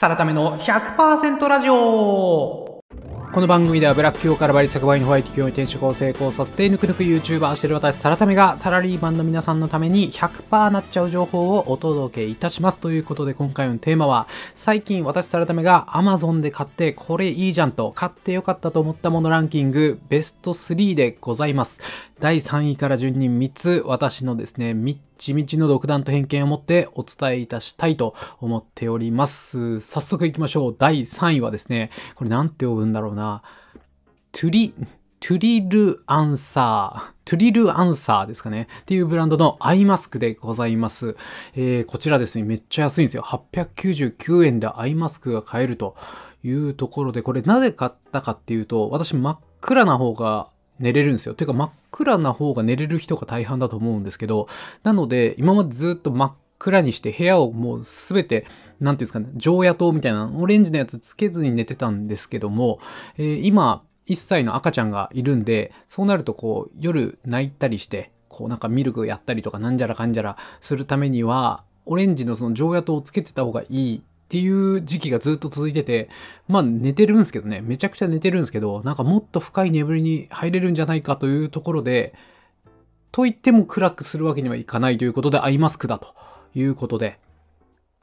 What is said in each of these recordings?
サラタメの100%ラジオ。この番組ではブラック企業からバリ作ワインホワイト企業に転職を成功させてぬくぬく YouTuber してる私サラタメがサラリーマンの皆さんのために100%なっちゃう情報をお届けいたします。ということで今回のテーマは最近私サラタメが Amazon で買ってこれいいじゃんと買ってよかったと思ったものランキングベスト3でございます。第3位から順に3つ私のですね、みっちみちの独断と偏見を持ってお伝えいたしたいと思っております。早速行きましょう。第3位はですね、これなんて呼ぶんだろうな。トゥリ、トゥリルアンサー、トゥリルアンサーですかね。っていうブランドのアイマスクでございます。えー、こちらですね、めっちゃ安いんですよ。899円でアイマスクが買えるというところで、これなぜ買ったかっていうと、私真っ暗な方が寝れるんですよ。てか真っ暗な方が寝れる人が大半だと思うんですけど、なので今までずっと真っ暗にして部屋をもうすべて、なんていうんですかね、常夜灯みたいなオレンジのやつつけずに寝てたんですけども、えー、今、1歳の赤ちゃんがいるんで、そうなるとこう夜泣いたりして、こうなんかミルクやったりとかなんじゃらかんじゃらするためには、オレンジのその常夜灯をつけてた方がいいっていう時期がずっと続いてて、まあ寝てるんですけどね、めちゃくちゃ寝てるんですけど、なんかもっと深い眠りに入れるんじゃないかというところで、と言っても暗くするわけにはいかないということで、アイマスクだということで、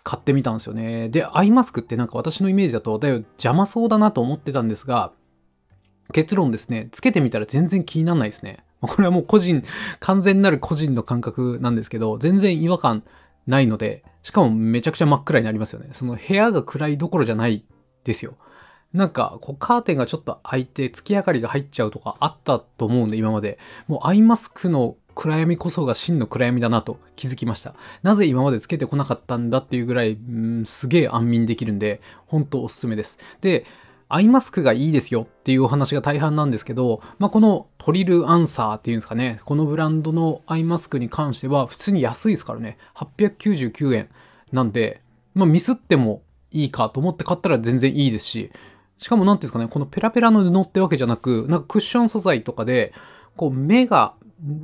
買ってみたんですよね。で、アイマスクってなんか私のイメージだと、だいぶ邪魔そうだなと思ってたんですが、結論ですね、つけてみたら全然気にならないですね。これはもう個人、完全なる個人の感覚なんですけど、全然違和感ないので、しかもめちゃくちゃ真っ暗になりますよね。その部屋が暗いどころじゃないですよ。なんか、こう、カーテンがちょっと開いて、月明かりが入っちゃうとかあったと思うんで、今まで。もう、アイマスクの暗闇こそが真の暗闇だなと気づきました。なぜ今までつけてこなかったんだっていうぐらい、んすげえ安眠できるんで、本当おすすめです。で、アイマスクがいいですよっていうお話が大半なんですけど、まあ、このトリルアンサーっていうんですかね、このブランドのアイマスクに関しては普通に安いですからね、899円なんで、まあ、ミスってもいいかと思って買ったら全然いいですし、しかも何ていうんですかね、このペラペラの布ってわけじゃなく、なんかクッション素材とかで、こう目が、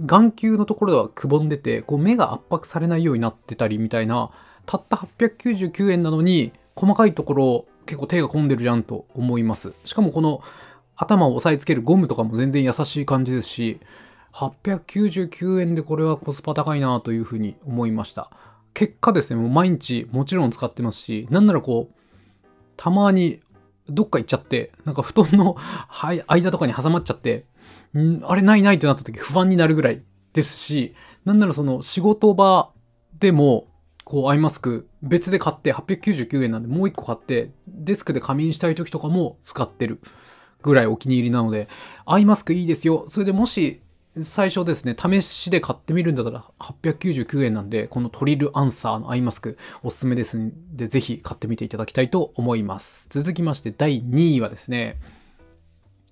眼球のところではくぼんでて、こう目が圧迫されないようになってたりみたいな、たった899円なのに、細かいところ結構手が込んでるじゃんと思います。しかもこの頭を押さえつけるゴムとかも全然優しい感じですし、899円でこれはコスパ高いなというふうに思いました。結果ですね、もう毎日もちろん使ってますし、なんならこう、たまにどっか行っちゃって、なんか布団の間とかに挟まっちゃって、んあれないないってなった時不安になるぐらいですし、なんならその仕事場でもこうアイマスク別で買って899円なんでもう1個買ってデスクで仮眠したい時とかも使ってるぐらいお気に入りなのでアイマスクいいですよ。それでもし最初ですね試しで買ってみるんだったら899円なんでこのトリルアンサーのアイマスクおすすめですのでぜひ買ってみていただきたいと思います。続きまして第2位はですね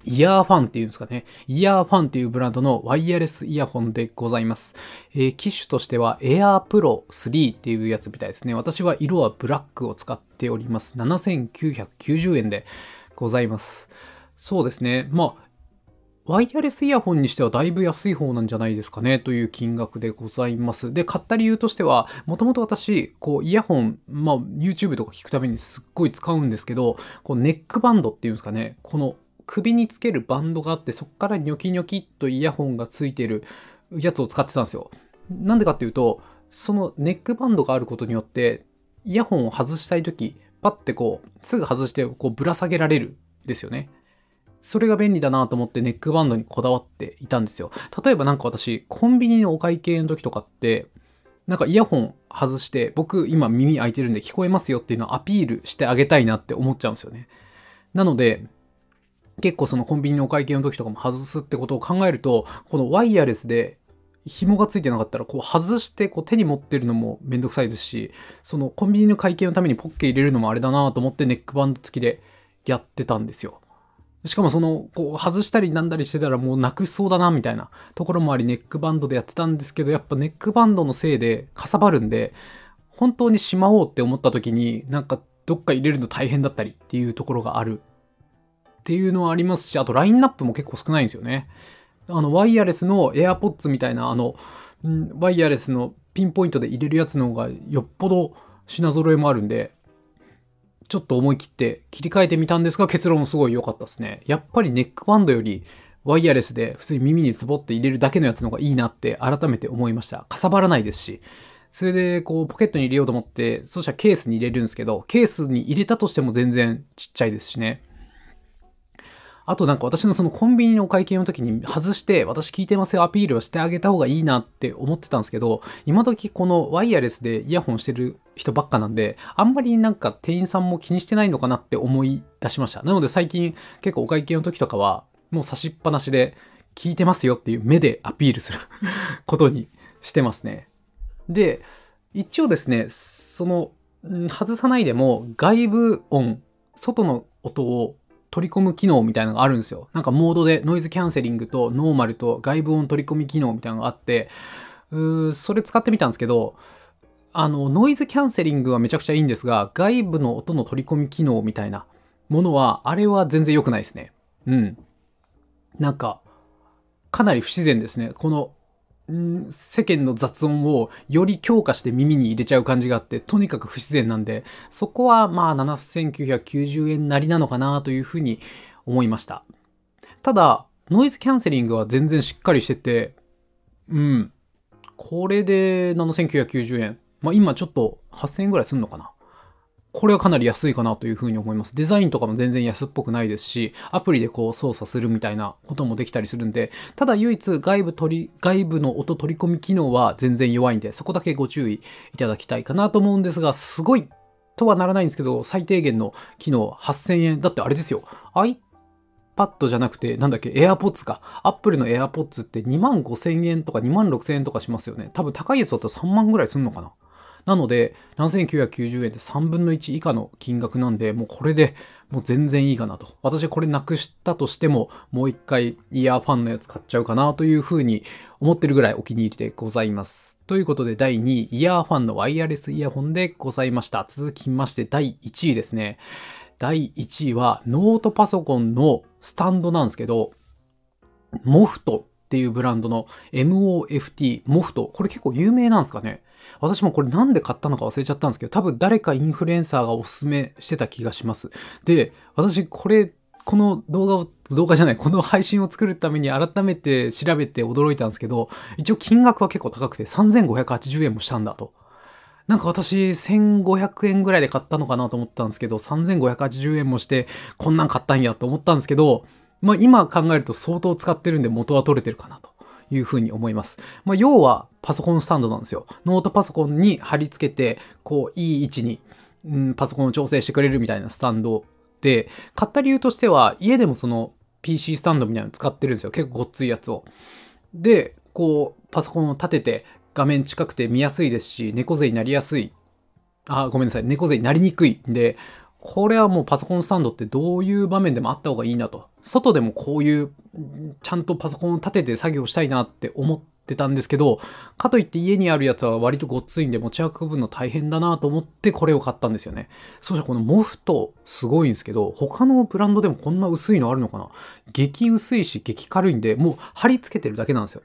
イヤーファンっていうんですかね。イヤーファンっていうブランドのワイヤレスイヤホンでございます。えー、機種としては Air Pro 3っていうやつみたいですね。私は色はブラックを使っております。7990円でございます。そうですね。まあ、ワイヤレスイヤホンにしてはだいぶ安い方なんじゃないですかねという金額でございます。で、買った理由としては、もともと私、こう、イヤホン、まあ、YouTube とか聞くためにすっごい使うんですけど、こう、ネックバンドっていうんですかね、この首につけるバンドがあって、そこからニョキニョキっとイヤホンがついてるやつを使ってたんですよ。なんでかっていうと、そのネックバンドがあることによって、イヤホンを外したいとき、パッてこう、すぐ外してこうぶら下げられるんですよね。それが便利だなと思ってネックバンドにこだわっていたんですよ。例えばなんか私、コンビニのお会計の時とかって、なんかイヤホン外して、僕今耳開いてるんで聞こえますよっていうのをアピールしてあげたいなって思っちゃうんですよね。なので、結構そのコンビニのお会計の時とかも外すってことを考えると、このワイヤレスで紐がついてなかったら、こう外してこう手に持ってるのもめんどくさいですし、そのコンビニの会計のためにポッケ入れるのもあれだなと思ってネックバンド付きでやってたんですよ。しかもその、こう外したりなんだりしてたらもうなくしそうだなみたいなところもありネックバンドでやってたんですけど、やっぱネックバンドのせいでかさばるんで、本当にしまおうって思った時になんかどっか入れるの大変だったりっていうところがあるっていうのはありますし、あとラインナップも結構少ないんですよね。あの、ワイヤレスの AirPods みたいな、あの、ワイヤレスのピンポイントで入れるやつの方がよっぽど品揃えもあるんで、ちょっと思い切って切り替えてみたんですが、結論すごい良かったですね。やっぱりネックバンドよりワイヤレスで普通に耳にズボって入れるだけのやつの方がいいなって改めて思いました。かさばらないですし。それで、こう、ポケットに入れようと思って、そしたらケースに入れるんですけど、ケースに入れたとしても全然ちっちゃいですしね。あとなんか私のそのコンビニのお会計の時に外して私聞いてますよアピールはしてあげた方がいいなって思ってたんですけど今時このワイヤレスでイヤホンしてる人ばっかなんであんまりなんか店員さんも気にしてないのかなって思い出しました。なので最近結構お会計の時とかはもう差しっぱなしで聞いてますよっていう目でアピールする ことにしてますね。で一応ですねその外さないでも外部音外の音を取り込む機能みたいなのがあるんですよ。なんかモードでノイズキャンセリングとノーマルと外部音取り込み機能みたいなのがあって、うーそれ使ってみたんですけど、あの、ノイズキャンセリングはめちゃくちゃいいんですが、外部の音の取り込み機能みたいなものは、あれは全然良くないですね。うん。なんか、かなり不自然ですね。この世間の雑音をより強化して耳に入れちゃう感じがあって、とにかく不自然なんで、そこはまあ7990円なりなのかなというふうに思いました。ただ、ノイズキャンセリングは全然しっかりしてて、うん。これで7990円。まあ今ちょっと8000円ぐらいすんのかな。これはかなり安いかなというふうに思います。デザインとかも全然安っぽくないですし、アプリでこう操作するみたいなこともできたりするんで、ただ唯一外部取り、外部の音取り込み機能は全然弱いんで、そこだけご注意いただきたいかなと思うんですが、すごいとはならないんですけど、最低限の機能8000円。だってあれですよ。iPad じゃなくて、なんだっけ、AirPods か。Apple の AirPods って2万5000円とか2万6000円とかしますよね。多分高いやつだったら3万ぐらいすんのかな。なので、7990円で3分の1以下の金額なんで、もうこれでもう全然いいかなと。私これなくしたとしても、もう一回イヤーファンのやつ買っちゃうかなというふうに思ってるぐらいお気に入りでございます。ということで第2位、イヤーファンのワイヤレスイヤホンでございました。続きまして第1位ですね。第1位はノートパソコンのスタンドなんですけど、モフトっていうブランドの MOFT、モフト。これ結構有名なんですかね私もこれなんで買ったのか忘れちゃったんですけど、多分誰かインフルエンサーがおすすめしてた気がします。で、私これ、この動画を、動画じゃない、この配信を作るために改めて調べて驚いたんですけど、一応金額は結構高くて3580円もしたんだと。なんか私1500円ぐらいで買ったのかなと思ったんですけど、3580円もしてこんなん買ったんやと思ったんですけど、まあ今考えると相当使ってるんで元は取れてるかなと。いうふうに思います。まあ、要はパソコンスタンドなんですよ。ノートパソコンに貼り付けて、こう、いい位置に、うん、パソコンを調整してくれるみたいなスタンドで、買った理由としては、家でもその PC スタンドみたいなの使ってるんですよ。結構ごっついやつを。で、こう、パソコンを立てて、画面近くて見やすいですし、猫背になりやすい。あ、ごめんなさい。猫背になりにくいんで、これはもうパソコンスタンドってどういう場面でもあった方がいいなと。外でもこういうちゃんとパソコンを立てて作業したいなって思ってたんですけど、かといって家にあるやつは割とごっついんで持ち運ぶの大変だなと思ってこれを買ったんですよね。そしたらこのモフトすごいんですけど、他のブランドでもこんな薄いのあるのかな？激薄いし激軽いんで、もう貼り付けてるだけなんですよ。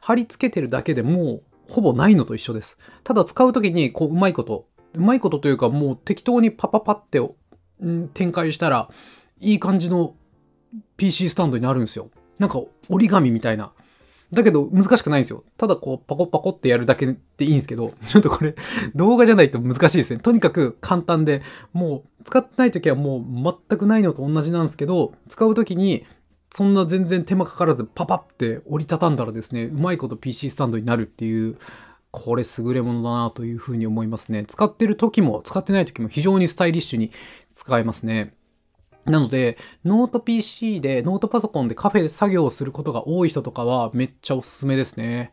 貼り付けてるだけでもうほぼないのと一緒です。ただ使う時にこううまいことうまいことというか、もう適当にパパパって、展開したら、いい感じの PC スタンドになるんですよ。なんか折り紙みたいな。だけど難しくないんですよ。ただこうパコパコってやるだけでいいんですけど、ちょっとこれ動画じゃないと難しいですね。とにかく簡単で、もう使ってない時はもう全くないのと同じなんですけど、使う時にそんな全然手間かからずパパって折りたたんだらですね、うまいこと PC スタンドになるっていうこれ優れものだなというふうに思いますね。使ってる時も使ってない時も非常にスタイリッシュに使えますね。なので、ノート PC で、ノートパソコンでカフェで作業をすることが多い人とかはめっちゃおすすめですね。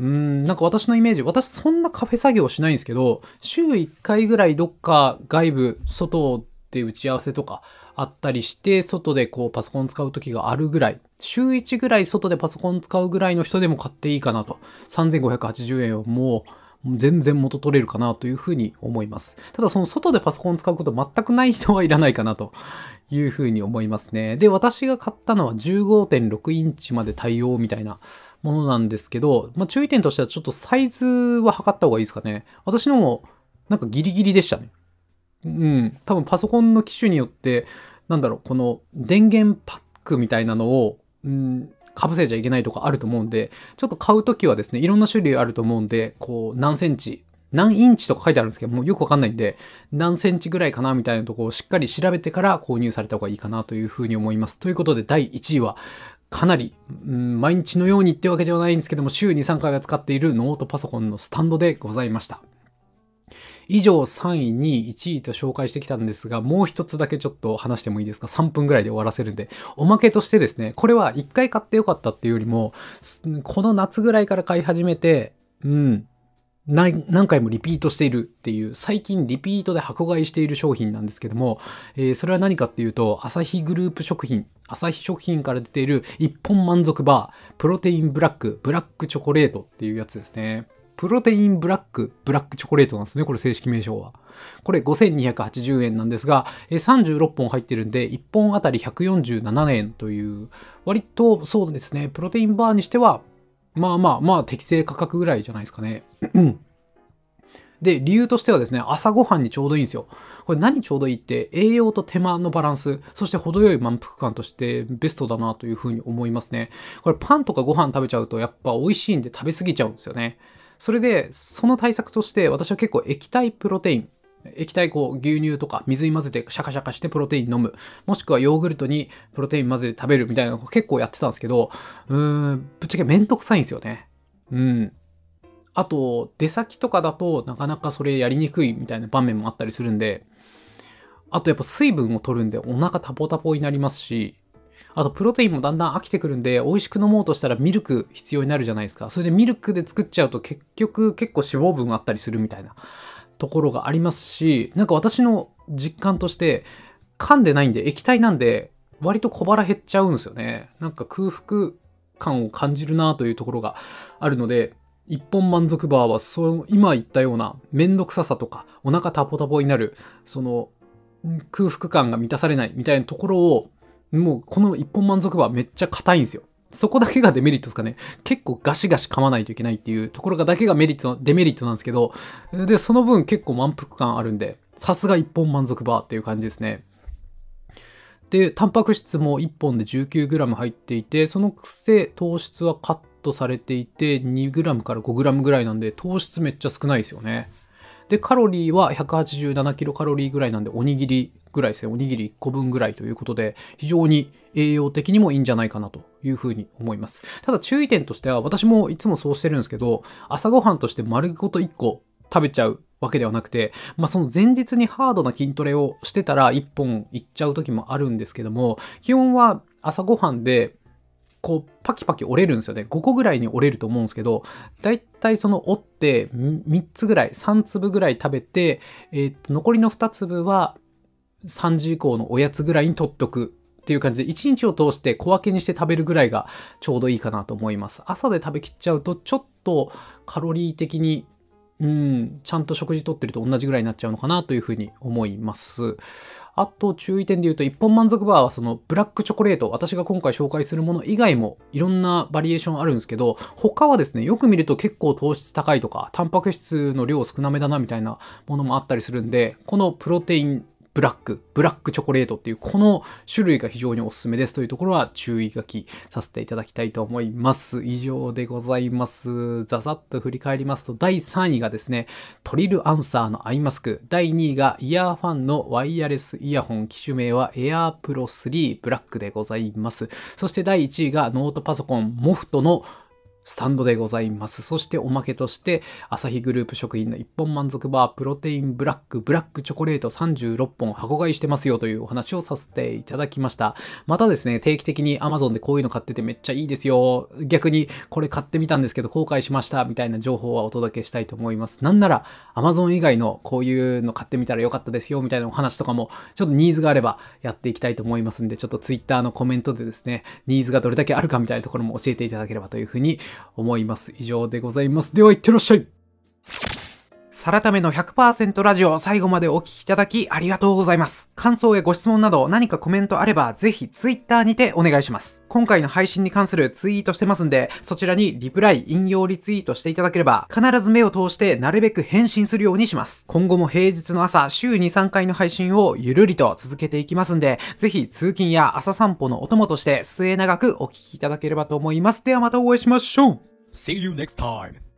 うん、なんか私のイメージ、私そんなカフェ作業しないんですけど、週1回ぐらいどっか外部、外で打ち合わせとかあったりして、外でこうパソコン使う時があるぐらい、週1ぐらい外でパソコン使うぐらいの人でも買っていいかなと。3580円をもう全然元取れるかなというふうに思います。ただその外でパソコン使うこと全くない人はいらないかなというふうに思いますね。で、私が買ったのは15.6インチまで対応みたいなものなんですけど、まあ、注意点としてはちょっとサイズは測った方がいいですかね。私のもなんかギリギリでしたね。うん、多分パソコンの機種によって、なんだろう、この電源パックみたいなのを、うん、かぶせちゃいけないとかあると思うんで、ちょっと買うときはですね、いろんな種類あると思うんで、こう、何センチ、何インチとか書いてあるんですけど、もうよくわかんないんで、何センチぐらいかなみたいなとこをしっかり調べてから購入された方がいいかなというふうに思います。ということで、第1位は、かなり、うん、毎日のようにってわけではないんですけども、週に3回は使っているノートパソコンのスタンドでございました。以上3位、2位、1位と紹介してきたんですが、もう一つだけちょっと話してもいいですか ?3 分ぐらいで終わらせるんで。おまけとしてですね、これは1回買ってよかったっていうよりも、この夏ぐらいから買い始めて、うん、何回もリピートしているっていう、最近リピートで箱買いしている商品なんですけども、えーそれは何かっていうと、アサヒグループ食品、アサヒ食品から出ている一本満足バー、プロテインブラック、ブラックチョコレートっていうやつですね。プロテインブラック、ブラックチョコレートなんですね。これ正式名称は。これ5280円なんですが、36本入ってるんで、1本あたり147円という、割とそうですね、プロテインバーにしては、まあまあまあ適正価格ぐらいじゃないですかね。うんで、理由としてはですね、朝ごはんにちょうどいいんですよ。これ何ちょうどいいって、栄養と手間のバランス、そして程よい満腹感としてベストだなというふうに思いますね。これパンとかご飯食べちゃうとやっぱ美味しいんで食べ過ぎちゃうんですよね。それで、その対策として私は結構液体プロテイン、液体こう牛乳とか水に混ぜてシャカシャカしてプロテイン飲む。もしくはヨーグルトにプロテイン混ぜて食べるみたいなの結構やってたんですけど、うーん、ぶっちゃけめんどくさいんですよね。うん。あと、出先とかだとなかなかそれやりにくいみたいな場面もあったりするんで、あとやっぱ水分を取るんでお腹タポタポになりますし、あとプロテインもだんだん飽きてくるんで、美味しく飲もうとしたらミルク必要になるじゃないですか。それでミルクで作っちゃうと結局結構脂肪分あったりするみたいなところがありますし、なんか私の実感として、噛んでないんで液体なんで割と小腹減っちゃうんですよね。なんか空腹感を感じるなというところがあるので、一本満足バーはその今言ったようなめんどくささとかお腹タポタポになるその空腹感が満たされないみたいなところをもうこの一本満足バーめっちゃ硬いんですよ。そこだけがデメリットですかね。結構ガシガシ噛まないといけないっていうところがだけがメリット、デメリットなんですけど、で、その分結構満腹感あるんで、さすが一本満足バーっていう感じですね。で、タンパク質も1本で 19g 入っていて、そのくせ糖質はカットされていて 2g から 5g ぐらいなんで糖質めっちゃ少ないですよね。で、カロリーは187キロカロリーぐらいなんで、おにぎりぐらいですね。おにぎり1個分ぐらいということで、非常に栄養的にもいいんじゃないかなというふうに思います。ただ注意点としては、私もいつもそうしてるんですけど、朝ごはんとして丸ごと1個食べちゃうわけではなくて、まあ、その前日にハードな筋トレをしてたら1本いっちゃう時もあるんですけども、基本は朝ごはんで、こう、パキパキ折れるんですよね。5個ぐらいに折れると思うんですけど、だいたいその折って3つぐらい、3粒ぐらい食べて、えーっと、残りの2粒は3時以降のおやつぐらいに取っとくっていう感じで、1日を通して小分けにして食べるぐらいがちょうどいいかなと思います。朝で食べきっちゃうと、ちょっとカロリー的にうん、ちゃんと食事とってると同じぐらいになっちゃうのかなというふうに思います。あと注意点で言うと、一本満足バーはそのブラックチョコレート、私が今回紹介するもの以外もいろんなバリエーションあるんですけど、他はですね、よく見ると結構糖質高いとか、タンパク質の量少なめだなみたいなものもあったりするんで、このプロテインブラック、ブラックチョコレートっていうこの種類が非常におすすめですというところは注意書きさせていただきたいと思います。以上でございます。ざざっと振り返りますと、第3位がですね、トリルアンサーのアイマスク。第2位がイヤーファンのワイヤレスイヤホン。機種名は AirPro 3ブラックでございます。そして第1位がノートパソコン MOFT のスタンドでございます。そしておまけとして、アサヒグループ食品の一本満足バー、プロテインブラック、ブラックチョコレート36本箱買いしてますよというお話をさせていただきました。またですね、定期的に Amazon でこういうの買っててめっちゃいいですよ。逆にこれ買ってみたんですけど後悔しましたみたいな情報はお届けしたいと思います。なんなら Amazon 以外のこういうの買ってみたらよかったですよみたいなお話とかもちょっとニーズがあればやっていきたいと思いますんで、ちょっと Twitter のコメントでですね、ニーズがどれだけあるかみたいなところも教えていただければというふうに思います。以上でございます。では、いってらっしゃいサラタメの100%ラジオ最後までお聞きいただきありがとうございます。感想やご質問など何かコメントあればぜひ Twitter にてお願いします。今回の配信に関するツイートしてますんで、そちらにリプライ、引用リツイートしていただければ必ず目を通してなるべく返信するようにします。今後も平日の朝週2、3回の配信をゆるりと続けていきますんで、ぜひ通勤や朝散歩のお供として末永くお聞きいただければと思います。ではまたお会いしましょう See you next time.